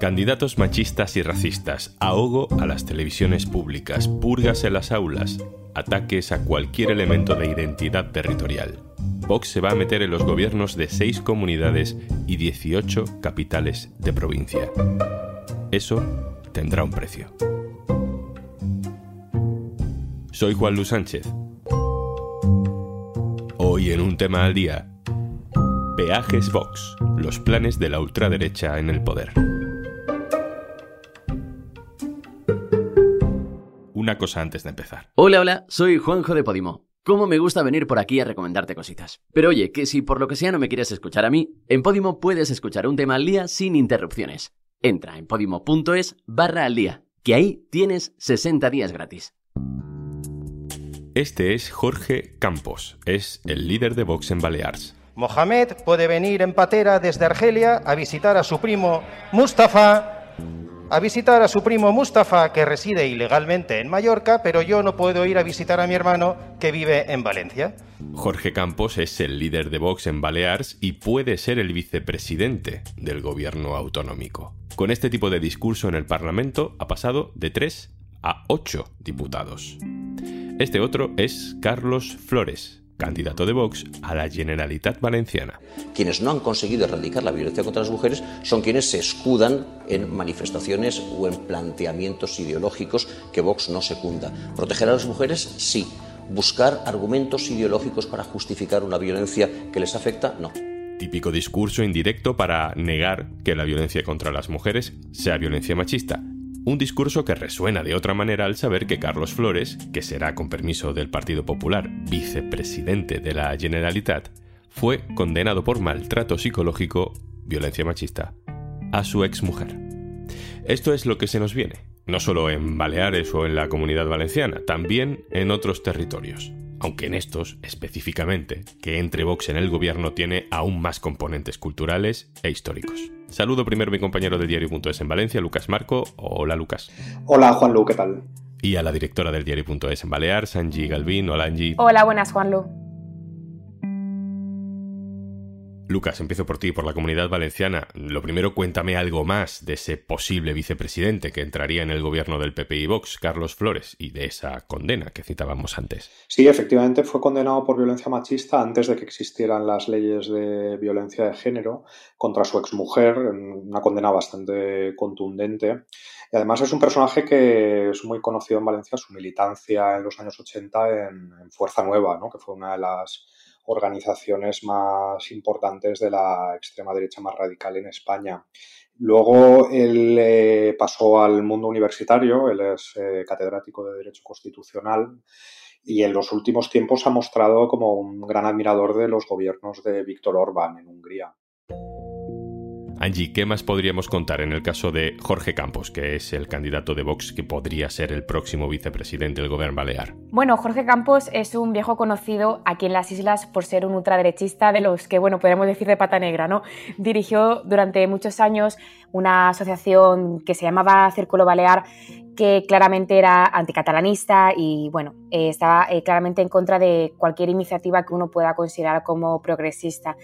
Candidatos machistas y racistas, ahogo a las televisiones públicas, purgas en las aulas, ataques a cualquier elemento de identidad territorial. Vox se va a meter en los gobiernos de seis comunidades y 18 capitales de provincia. Eso tendrá un precio. Soy Juan Luis Sánchez. Hoy en un tema al día. Peajes Vox, los planes de la ultraderecha en el poder. Una cosa antes de empezar. Hola, hola, soy Juanjo de Podimo. ¿Cómo me gusta venir por aquí a recomendarte cositas? Pero oye, que si por lo que sea no me quieres escuchar a mí, en Podimo puedes escuchar un tema al día sin interrupciones. Entra en podimo.es barra al día, que ahí tienes 60 días gratis. Este es Jorge Campos, es el líder de Vox en Baleares. Mohamed puede venir en patera desde Argelia a visitar a su primo Mustafa a visitar a su primo Mustafa, que reside ilegalmente en Mallorca, pero yo no puedo ir a visitar a mi hermano, que vive en Valencia. Jorge Campos es el líder de Vox en Baleares y puede ser el vicepresidente del gobierno autonómico. Con este tipo de discurso en el Parlamento ha pasado de 3 a 8 diputados. Este otro es Carlos Flores, candidato de Vox a la Generalitat Valenciana. Quienes no han conseguido erradicar la violencia contra las mujeres son quienes se escudan en manifestaciones o en planteamientos ideológicos que Vox no secunda. ¿Proteger a las mujeres? Sí. ¿Buscar argumentos ideológicos para justificar una violencia que les afecta? No. Típico discurso indirecto para negar que la violencia contra las mujeres sea violencia machista un discurso que resuena de otra manera al saber que Carlos Flores, que será con permiso del Partido Popular vicepresidente de la Generalitat, fue condenado por maltrato psicológico, violencia machista, a su exmujer. Esto es lo que se nos viene, no solo en Baleares o en la comunidad valenciana, también en otros territorios aunque en estos específicamente, que entre Vox en el gobierno tiene aún más componentes culturales e históricos. Saludo primero a mi compañero de diario.es en Valencia, Lucas Marco. Hola Lucas. Hola Juanlu, ¿qué tal? Y a la directora del diario.es en Balear, Angie Galvin. Hola Angie. Hola, buenas Juanlu. Lucas, empiezo por ti, por la comunidad valenciana. Lo primero, cuéntame algo más de ese posible vicepresidente que entraría en el gobierno del PP y Vox, Carlos Flores, y de esa condena que citábamos antes. Sí, efectivamente fue condenado por violencia machista antes de que existieran las leyes de violencia de género contra su exmujer, una condena bastante contundente. Y además es un personaje que es muy conocido en Valencia, su militancia en los años 80 en, en Fuerza Nueva, ¿no? que fue una de las organizaciones más importantes de la extrema derecha más radical en España. Luego él eh, pasó al mundo universitario, él es eh, catedrático de Derecho Constitucional y en los últimos tiempos ha mostrado como un gran admirador de los gobiernos de Víctor Orbán en Hungría. Angie, ¿qué más podríamos contar en el caso de Jorge Campos, que es el candidato de Vox que podría ser el próximo vicepresidente del gobierno balear? Bueno, Jorge Campos es un viejo conocido aquí en las islas por ser un ultraderechista de los que, bueno, podemos decir de pata negra, ¿no? Dirigió durante muchos años una asociación que se llamaba Círculo Balear que claramente era anticatalanista y bueno, eh, estaba eh, claramente en contra de cualquier iniciativa que uno pueda considerar como progresista.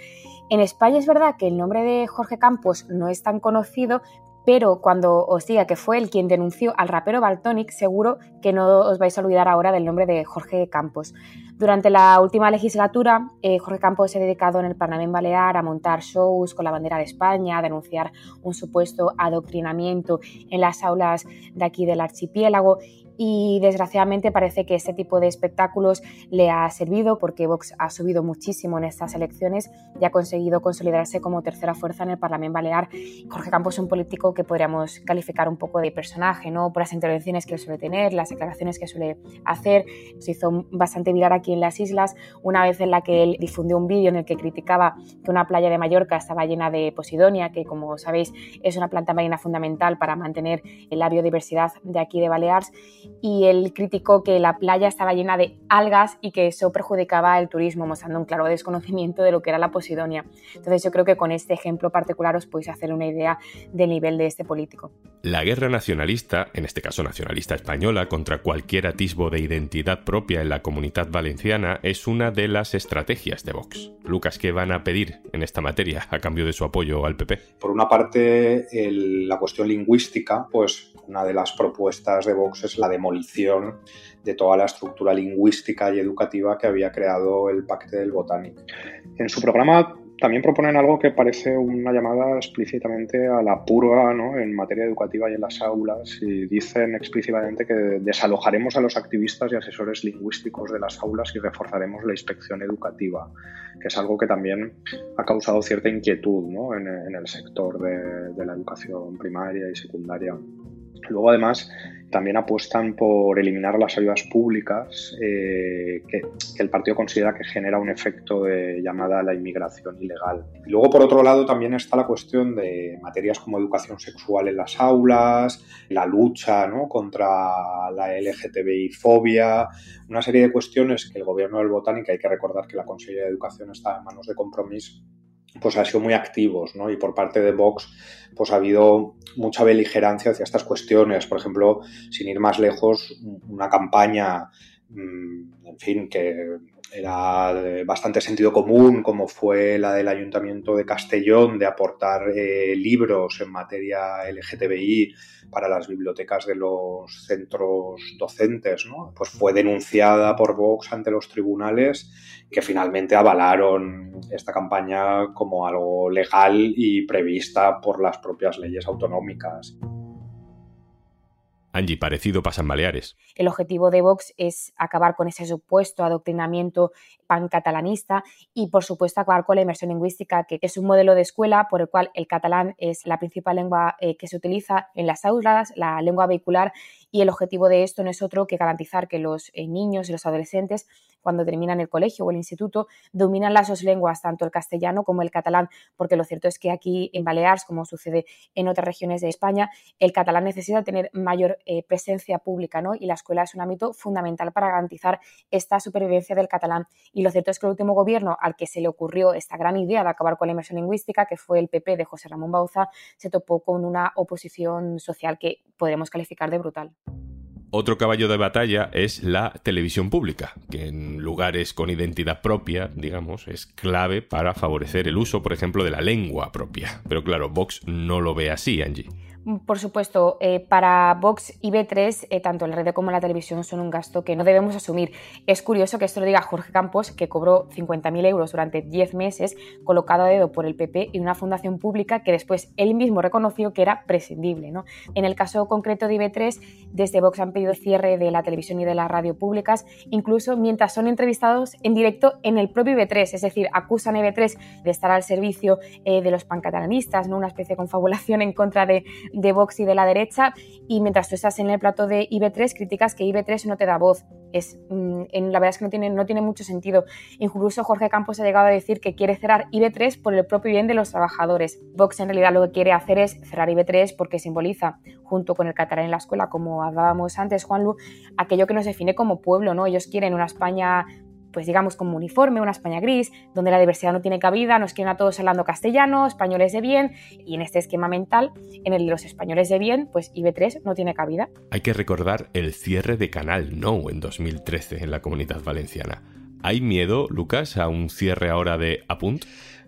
En España es verdad que el nombre de Jorge Campos no es tan conocido, pero cuando os diga que fue él quien denunció al rapero Baltonic, seguro que no os vais a olvidar ahora del nombre de Jorge Campos. Durante la última legislatura, eh, Jorge Campos se ha dedicado en el Parlamento Balear a montar shows con la bandera de España, a denunciar un supuesto adoctrinamiento en las aulas de aquí del archipiélago y desgraciadamente parece que este tipo de espectáculos le ha servido porque Vox ha subido muchísimo en estas elecciones y ha conseguido consolidarse como tercera fuerza en el Parlamento Balear. Jorge Campos es un político que podríamos calificar un poco de personaje, ¿no? Por las intervenciones que suele tener, las declaraciones que suele hacer. Se hizo bastante viral aquí en las islas una vez en la que él difundió un vídeo en el que criticaba que una playa de Mallorca estaba llena de posidonia, que como sabéis es una planta marina fundamental para mantener la biodiversidad de aquí de Baleares y él criticó que la playa estaba llena de algas y que eso perjudicaba el turismo, mostrando un claro desconocimiento de lo que era la Posidonia. Entonces yo creo que con este ejemplo particular os podéis hacer una idea del nivel de este político. La guerra nacionalista, en este caso nacionalista española, contra cualquier atisbo de identidad propia en la comunidad valenciana es una de las estrategias de Vox. Lucas, ¿qué van a pedir en esta materia a cambio de su apoyo al PP? Por una parte, la cuestión lingüística, pues una de las propuestas de Vox es la demolición de toda la estructura lingüística y educativa que había creado el Pacte del Botánico. En su programa también proponen algo que parece una llamada explícitamente a la purga en materia educativa y en las aulas y dicen explícitamente que desalojaremos a los activistas y asesores lingüísticos de las aulas y reforzaremos la inspección educativa, que es algo que también ha causado cierta inquietud en, el sector de la educación primaria y secundaria. Luego, además, también apuestan por eliminar las ayudas públicas eh, que, el partido considera que genera un efecto llamada la inmigración ilegal. Y luego, por otro lado, también está la cuestión de materias como educación sexual en las aulas, la lucha contra la LGTBI-fobia, una serie de cuestiones que el gobierno del Botánica, hay que recordar que la Consejería de Educación está en manos de compromiso, pues ha sido muy activos, ¿no? Y por parte de Vox, pues ha habido mucha beligerancia hacia estas cuestiones. Por ejemplo, sin ir más lejos, una campaña, en fin, que era bastante sentido común, como fue la del Ayuntamiento de Castellón, de aportar eh, libros en materia LGTBI para las bibliotecas de los centros docentes, ¿no? Pues fue denunciada por Vox ante los tribunales que finalmente avalaron esta campaña como algo legal y prevista por las propias leyes autonómicas. Angie, parecido pasa en Baleares. El objetivo de Vox es acabar con ese supuesto adoctrinamiento pan-catalanista y, por supuesto, acabar con la inmersión lingüística, que es un modelo de escuela por el cual el catalán es la principal lengua eh, que se utiliza en las aulas, la lengua vehicular, y el objetivo de esto no es otro que garantizar que los eh, niños y los adolescentes cuando terminan el colegio o el instituto, dominan las dos lenguas, tanto el castellano como el catalán, porque lo cierto es que aquí en Baleares, como sucede en otras regiones de España, el catalán necesita tener mayor eh, presencia pública, ¿no? Y la escuela es un ámbito fundamental para garantizar esta supervivencia del catalán. Y lo cierto es que el último gobierno al que se le ocurrió esta gran idea de acabar con la inmersión lingüística, que fue el PP de José Ramón Bauza, se topó con una oposición social que podremos calificar de brutal. Otro caballo de batalla es la televisión pública, que en lugares con identidad propia, digamos, es clave para favorecer el uso, por ejemplo, de la lengua propia. Pero claro, Vox no lo ve así, Angie. Por supuesto, eh, para Vox y B3, eh, tanto la red como la televisión son un gasto que no debemos asumir. Es curioso que esto lo diga Jorge Campos, que cobró 50.000 euros durante 10 meses, colocado a dedo por el PP y una fundación pública que después él mismo reconoció que era prescindible. ¿no? En el caso concreto de IB3, desde Vox han pedido cierre de la televisión y de la radio públicas, incluso mientras son entrevistados en directo en el propio IB3, es decir, acusan a IB3 de estar al servicio eh, de los pancatalanistas, ¿no? una especie de confabulación en contra de de Vox y de la derecha y mientras tú estás en el plato de IB3 criticas que IB3 no te da voz. Es, mm, en, la verdad es que no tiene, no tiene mucho sentido. Incluso Jorge Campos ha llegado a decir que quiere cerrar IB3 por el propio bien de los trabajadores. Vox en realidad lo que quiere hacer es cerrar IB3 porque simboliza, junto con el catalán en la escuela, como hablábamos antes, Juanlu, aquello que nos define como pueblo. ¿no? Ellos quieren una España pues digamos como uniforme, una España gris, donde la diversidad no tiene cabida, nos quieren a todos hablando castellano, españoles de bien, y en este esquema mental, en el de los españoles de bien, pues IB3 no tiene cabida. Hay que recordar el cierre de Canal No en 2013 en la comunidad valenciana. ¿Hay miedo, Lucas, a un cierre ahora de Apunt?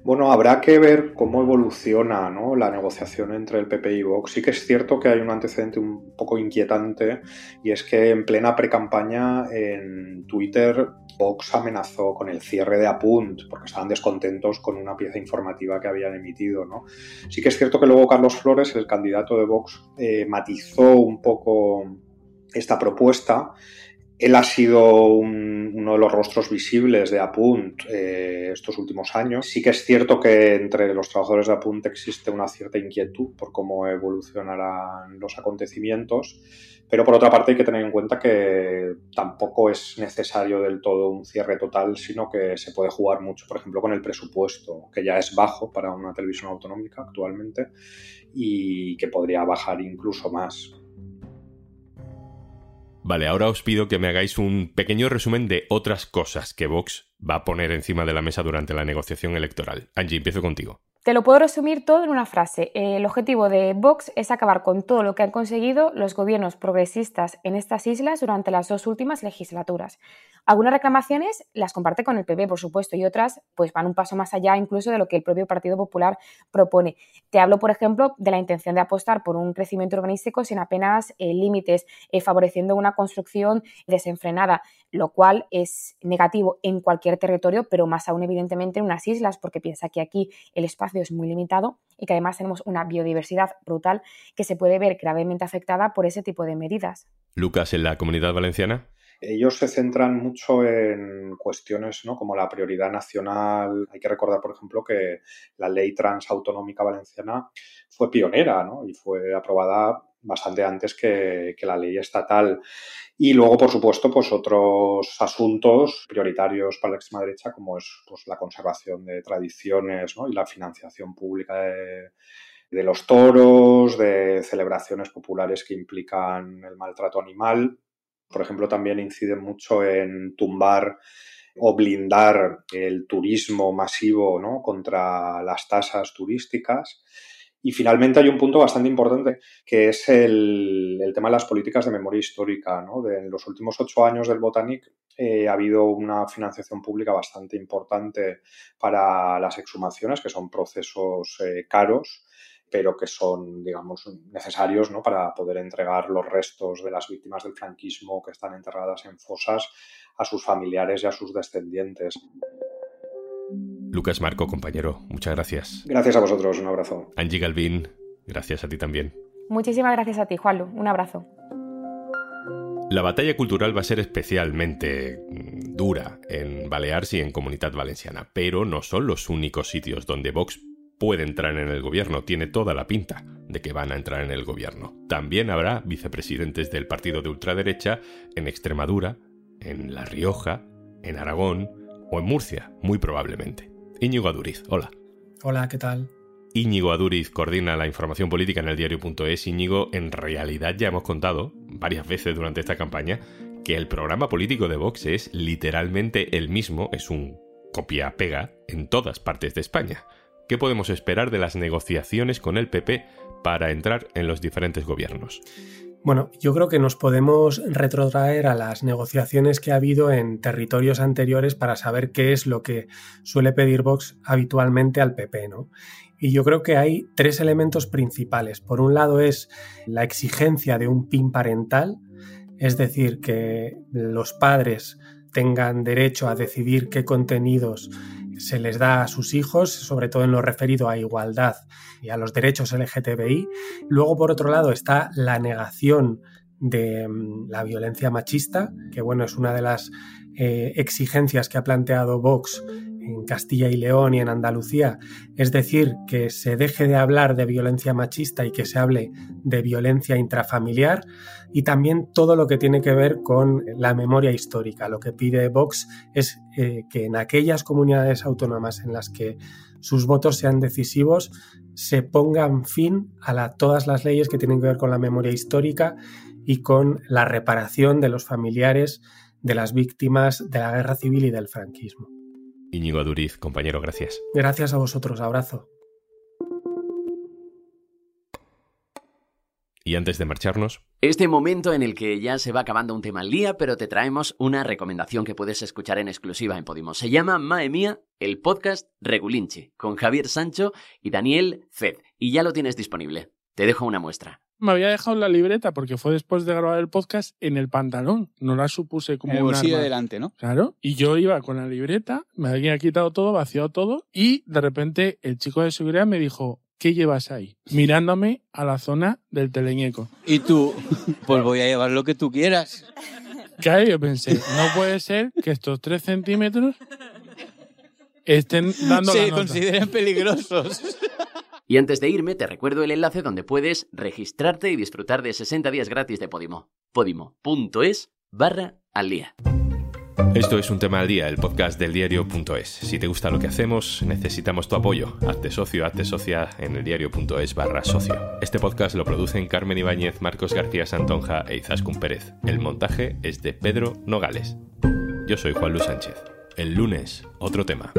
Bueno, habrá que ver cómo evoluciona la negociación entre el PP y Vox. Sí que es cierto que hay un antecedente un poco inquietante y es que en plena precampaña en Twitter Vox amenazó con el cierre de Apunt porque estaban descontentos con una pieza informativa que habían emitido. ¿no? Sí que es cierto que luego Carlos Flores, el candidato de Vox, eh, matizó un poco esta propuesta. Él ha sido uno de los rostros visibles de Apunt eh, estos últimos años. Sí que es cierto que entre los trabajadores de Apunt existe una cierta inquietud por cómo evolucionarán los acontecimientos. Pero por otra parte hay que tener en cuenta que tampoco es necesario del todo un cierre total, sino que se puede jugar mucho, por ejemplo, con el presupuesto, que ya es bajo para una televisión autonómica actualmente y que podría bajar incluso más. Vale, ahora os pido que me hagáis un pequeño resumen de otras cosas que Vox va a poner encima de la mesa durante la negociación electoral. Angie, empiezo contigo. Te lo puedo resumir todo en una frase. El objetivo de Vox es acabar con todo lo que han conseguido los gobiernos progresistas en estas islas durante las dos últimas legislaturas. Algunas reclamaciones las comparte con el PP, por supuesto, y otras pues van un paso más allá incluso de lo que el propio Partido Popular propone. Te hablo, por ejemplo, de la intención de apostar por un crecimiento urbanístico sin apenas eh, límites, eh, favoreciendo una construcción desenfrenada, lo cual es negativo en cualquier territorio, pero más aún evidentemente en unas islas, porque piensa que aquí el espacio es muy limitado y que además tenemos una biodiversidad brutal que se puede ver gravemente afectada por ese tipo de medidas. Lucas, en la comunidad valenciana. Ellos se centran mucho en cuestiones ¿no? como la prioridad nacional. Hay que recordar, por ejemplo, que la ley transautonómica valenciana fue pionera ¿no? y fue aprobada bastante antes que, la ley estatal. Y luego, por supuesto, pues otros asuntos prioritarios para la extrema derecha, como es pues, la conservación de tradiciones y la financiación pública de, de los toros, de celebraciones populares que implican el maltrato animal. Por ejemplo, también inciden mucho en tumbar o blindar el turismo masivo ¿no? contra las tasas turísticas. Y finalmente hay un punto bastante importante que es el, tema de las políticas de memoria histórica. De, en los últimos ocho años del Botanic eh, ha habido una financiación pública bastante importante para las exhumaciones, que son procesos eh, caros pero que son, digamos, necesarios ¿no? para poder entregar los restos de las víctimas del franquismo que están enterradas en fosas a sus familiares y a sus descendientes. Lucas Marco, compañero, muchas gracias. Gracias a vosotros, un abrazo. Angie Galvin, gracias a ti también. Muchísimas gracias a ti, Juanlu, un abrazo. La batalla cultural va a ser especialmente mm, dura en Baleares y en Comunidad Valenciana, pero no son los únicos sitios donde Vox puede entrar en el gobierno, tiene toda la pinta de que van a entrar en el gobierno. También habrá vicepresidentes del partido de ultraderecha en Extremadura, en La Rioja, en Aragón o en Murcia, muy probablemente. Íñigo Aduriz, hola. Hola, ¿qué tal? Íñigo Aduriz coordina la información política en el diario.es. Íñigo, en realidad ya hemos contado varias veces durante esta campaña que el programa político de Vox es literalmente el mismo, es un copia-pega en todas partes de España. ¿Qué podemos esperar de las negociaciones con el PP para entrar en los diferentes gobiernos? Bueno, yo creo que nos podemos retrotraer a las negociaciones que ha habido en territorios anteriores para saber qué es lo que suele pedir Vox habitualmente al PP, ¿no? Y yo creo que hay tres elementos principales. Por un lado es la exigencia de un PIN parental, es decir, que los padres tengan derecho a decidir qué contenidos se les da a sus hijos, sobre todo en lo referido a igualdad y a los derechos LGTBI. Luego, por otro lado, está la negación de mm, la violencia machista, que bueno, es una de las eh, exigencias que ha planteado Vox en Castilla y León y en Andalucía, es decir, que se deje de hablar de violencia machista y que se hable de violencia intrafamiliar y también todo lo que tiene que ver con la memoria histórica. Lo que pide Vox es eh, que en aquellas comunidades autónomas en las que sus votos sean decisivos, se pongan fin a todas las leyes que tienen que ver con la memoria histórica y con la reparación de los familiares de las víctimas de la guerra civil y del franquismo. Íñigo Duriz, compañero, gracias. Gracias a vosotros, abrazo. Y antes de marcharnos. Este momento en el que ya se va acabando un tema al día, pero te traemos una recomendación que puedes escuchar en exclusiva en Podimo. Se llama Mae Mía, el podcast Regulinche, con Javier Sancho y Daniel Fed. Y ya lo tienes disponible. Te dejo una muestra me había dejado la libreta porque fue después de grabar el podcast en el pantalón. No la supuse como en el bolsillo delante, ¿no? Claro. Y yo iba con la libreta, me había quitado todo, vaciado todo y de repente el chico de seguridad me dijo, ¿qué llevas ahí? Mirándome a la zona del teleñeco. Y tú, pues voy a llevar lo que tú quieras. Claro, yo pensé, no puede ser que estos tres centímetros estén dando Se consideren peligrosos. Y antes de irme, te recuerdo el enlace donde puedes registrarte y disfrutar de 60 días gratis de Podimo. podimo.es barra al día. Esto es un tema al día, el podcast del diario.es. Si te gusta lo que hacemos, necesitamos tu apoyo. Hazte socio, hazte socia en el diario.es barra socio. Este podcast lo producen Carmen Ibáñez, Marcos García Santonja e Izaskun Pérez. El montaje es de Pedro Nogales. Yo soy Juan Luis Sánchez. El lunes, otro tema.